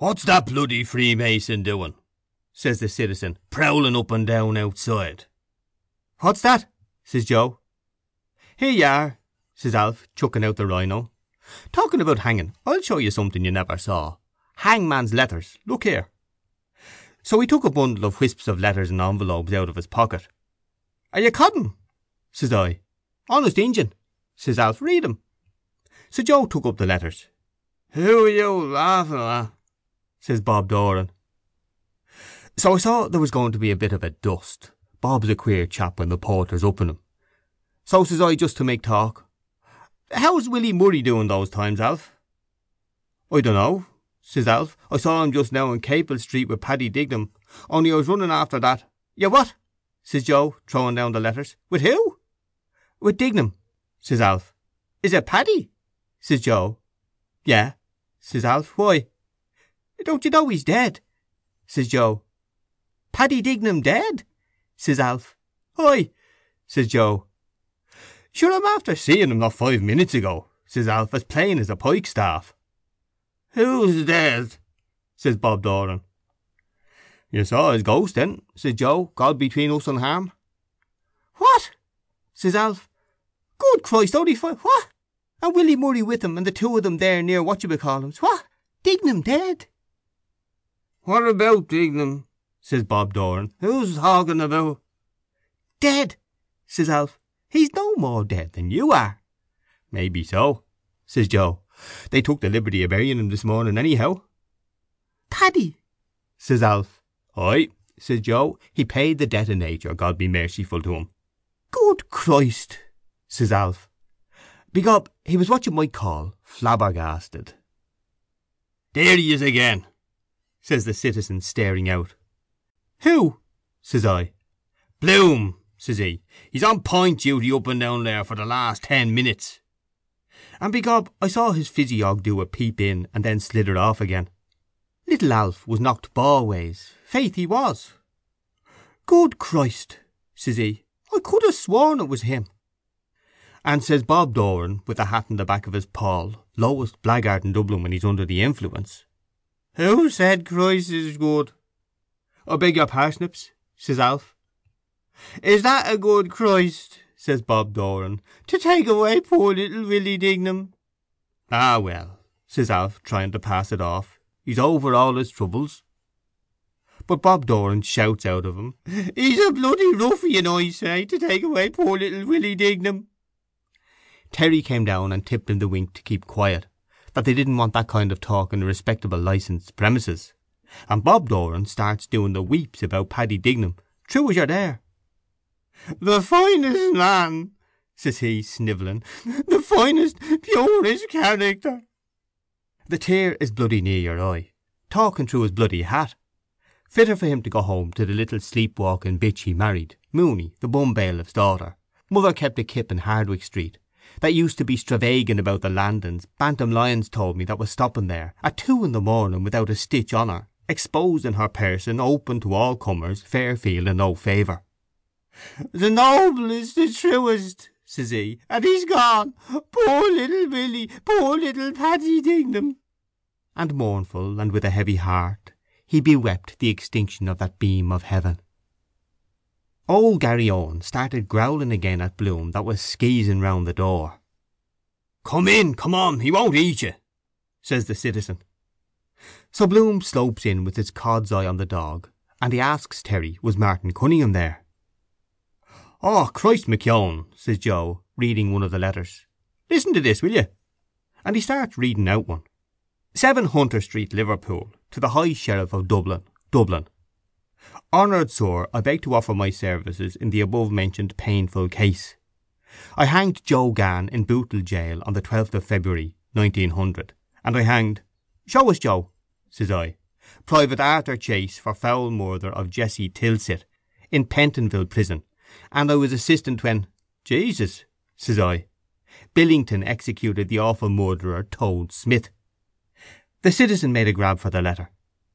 What's that bloody Freemason doing? says the citizen, prowling up and down outside. What's that? says Joe. Here you are, says Alf, chucking out the rhino. Talking about hanging, I'll show you something you never saw. Hangman's letters. Look here. So he took a bundle of wisps of letters and envelopes out of his pocket. Are you codding? says I. Honest Injun, says Alf. Read 'em. So Joe took up the letters. Who are you laughing at? Says Bob Doran. So I saw there was going to be a bit of a dust. Bob's a queer chap when the porters up in him. So says I just to make talk. How's Willy Murray doing those times, Alf? I dunno, says Alf. I saw him just now in Capel Street with Paddy Dignam. Only I was running after that. Yeah, what? says Joe, throwing down the letters. With who? With Dignam, says Alf. Is it Paddy? says Joe. Yeah, says Alf. Why? Don't you know he's dead? says Joe. Paddy Dignam dead? says Alf. Aye, says Joe. Sure, I'm after seeing him not five minutes ago, says Alf, as plain as a pikestaff. Who's dead? says Bob Doran. You saw his ghost then, says Joe, God between us and harm. What? says Alf. Good Christ, only five, what? And Willy Murray with him, and the two of them there near what you call him. What? Dignam dead? What about Dignam? says Bob Doran. Who's talking about? Dead, says Alf. He's no more dead than you are. Maybe so, says Joe. They took the liberty of burying him this morning anyhow. Paddy, says Alf. Aye, says Joe. He paid the debt of nature, God be merciful to him. Good Christ, says Alf. Begob, he was what you might call flabbergasted. There he is again, says the citizen, staring out. Who? says I. Bloom, says he. He's on point duty up and down there for the last ten minutes. And begob, I saw his physiog do a peep in and then slither off again. Little Alf was knocked ballways. Faith he was. Good Christ, says he. I could have sworn it was him. And says Bob Doran, with the hat in the back of his poll, lowest blackguard in Dublin when he's under the influence. Who said Christ is good? I beg your parsnips, says Alf. Is that a good Christ, says Bob Doran, to take away poor little Willie Dignam? Ah, well, says Alf, trying to pass it off. He's over all his troubles. But Bob Doran shouts out of him, He's a bloody ruffian, I say, to take away poor little Willie Dignam. Terry came down and tipped him the wink to keep quiet, that they didn't want that kind of talk in a respectable licensed premises. And Bob Doran starts doing the weeps about Paddy Dignam, true as you're there. The finest man, says he, snivelling, the finest, purest character. The tear is bloody near your eye, talking through his bloody hat. Fitter for him to go home to the little sleepwalking bitch he married, Mooney, the bum bailiff's daughter. Mother kept a kip in Hardwicke Street, that used to be stravaiging about the landings, Bantam Lyons told me, that was stopping there, at two in the morning without a stitch on her, exposed in her person, open to all comers, fair field and no favour. The noblest, the truest, says he, and he's gone. Poor little Willie, poor little Paddy Dignam. And mournful, and with a heavy heart, he bewept the extinction of that beam of heaven. Old Garryowen started growling again at Bloom that was skeezing round the door. Come in, come on, he won't eat you, says the citizen. So Bloom slopes in with his cod's eye on the dog, and he asks Terry was Martin Cunningham there. Oh, Christ McKeown, says Joe, reading one of the letters. Listen to this, will you? And he starts reading out one. 7 Hunter Street, Liverpool, to the High Sheriff of Dublin, Dublin. Honoured Sir, I beg to offer my services in the above-mentioned painful case. I hanged Joe Gann in Bootle Jail on the 12th of February, 1900, and I hanged... Show us, Joe, says I. Private Arthur Chace for foul murder of Jessie Tilsit in Pentonville Prison, and I was assistant when... Jesus, says I. Billington executed the awful murderer Toad Smith. The citizen made a grab for the letter.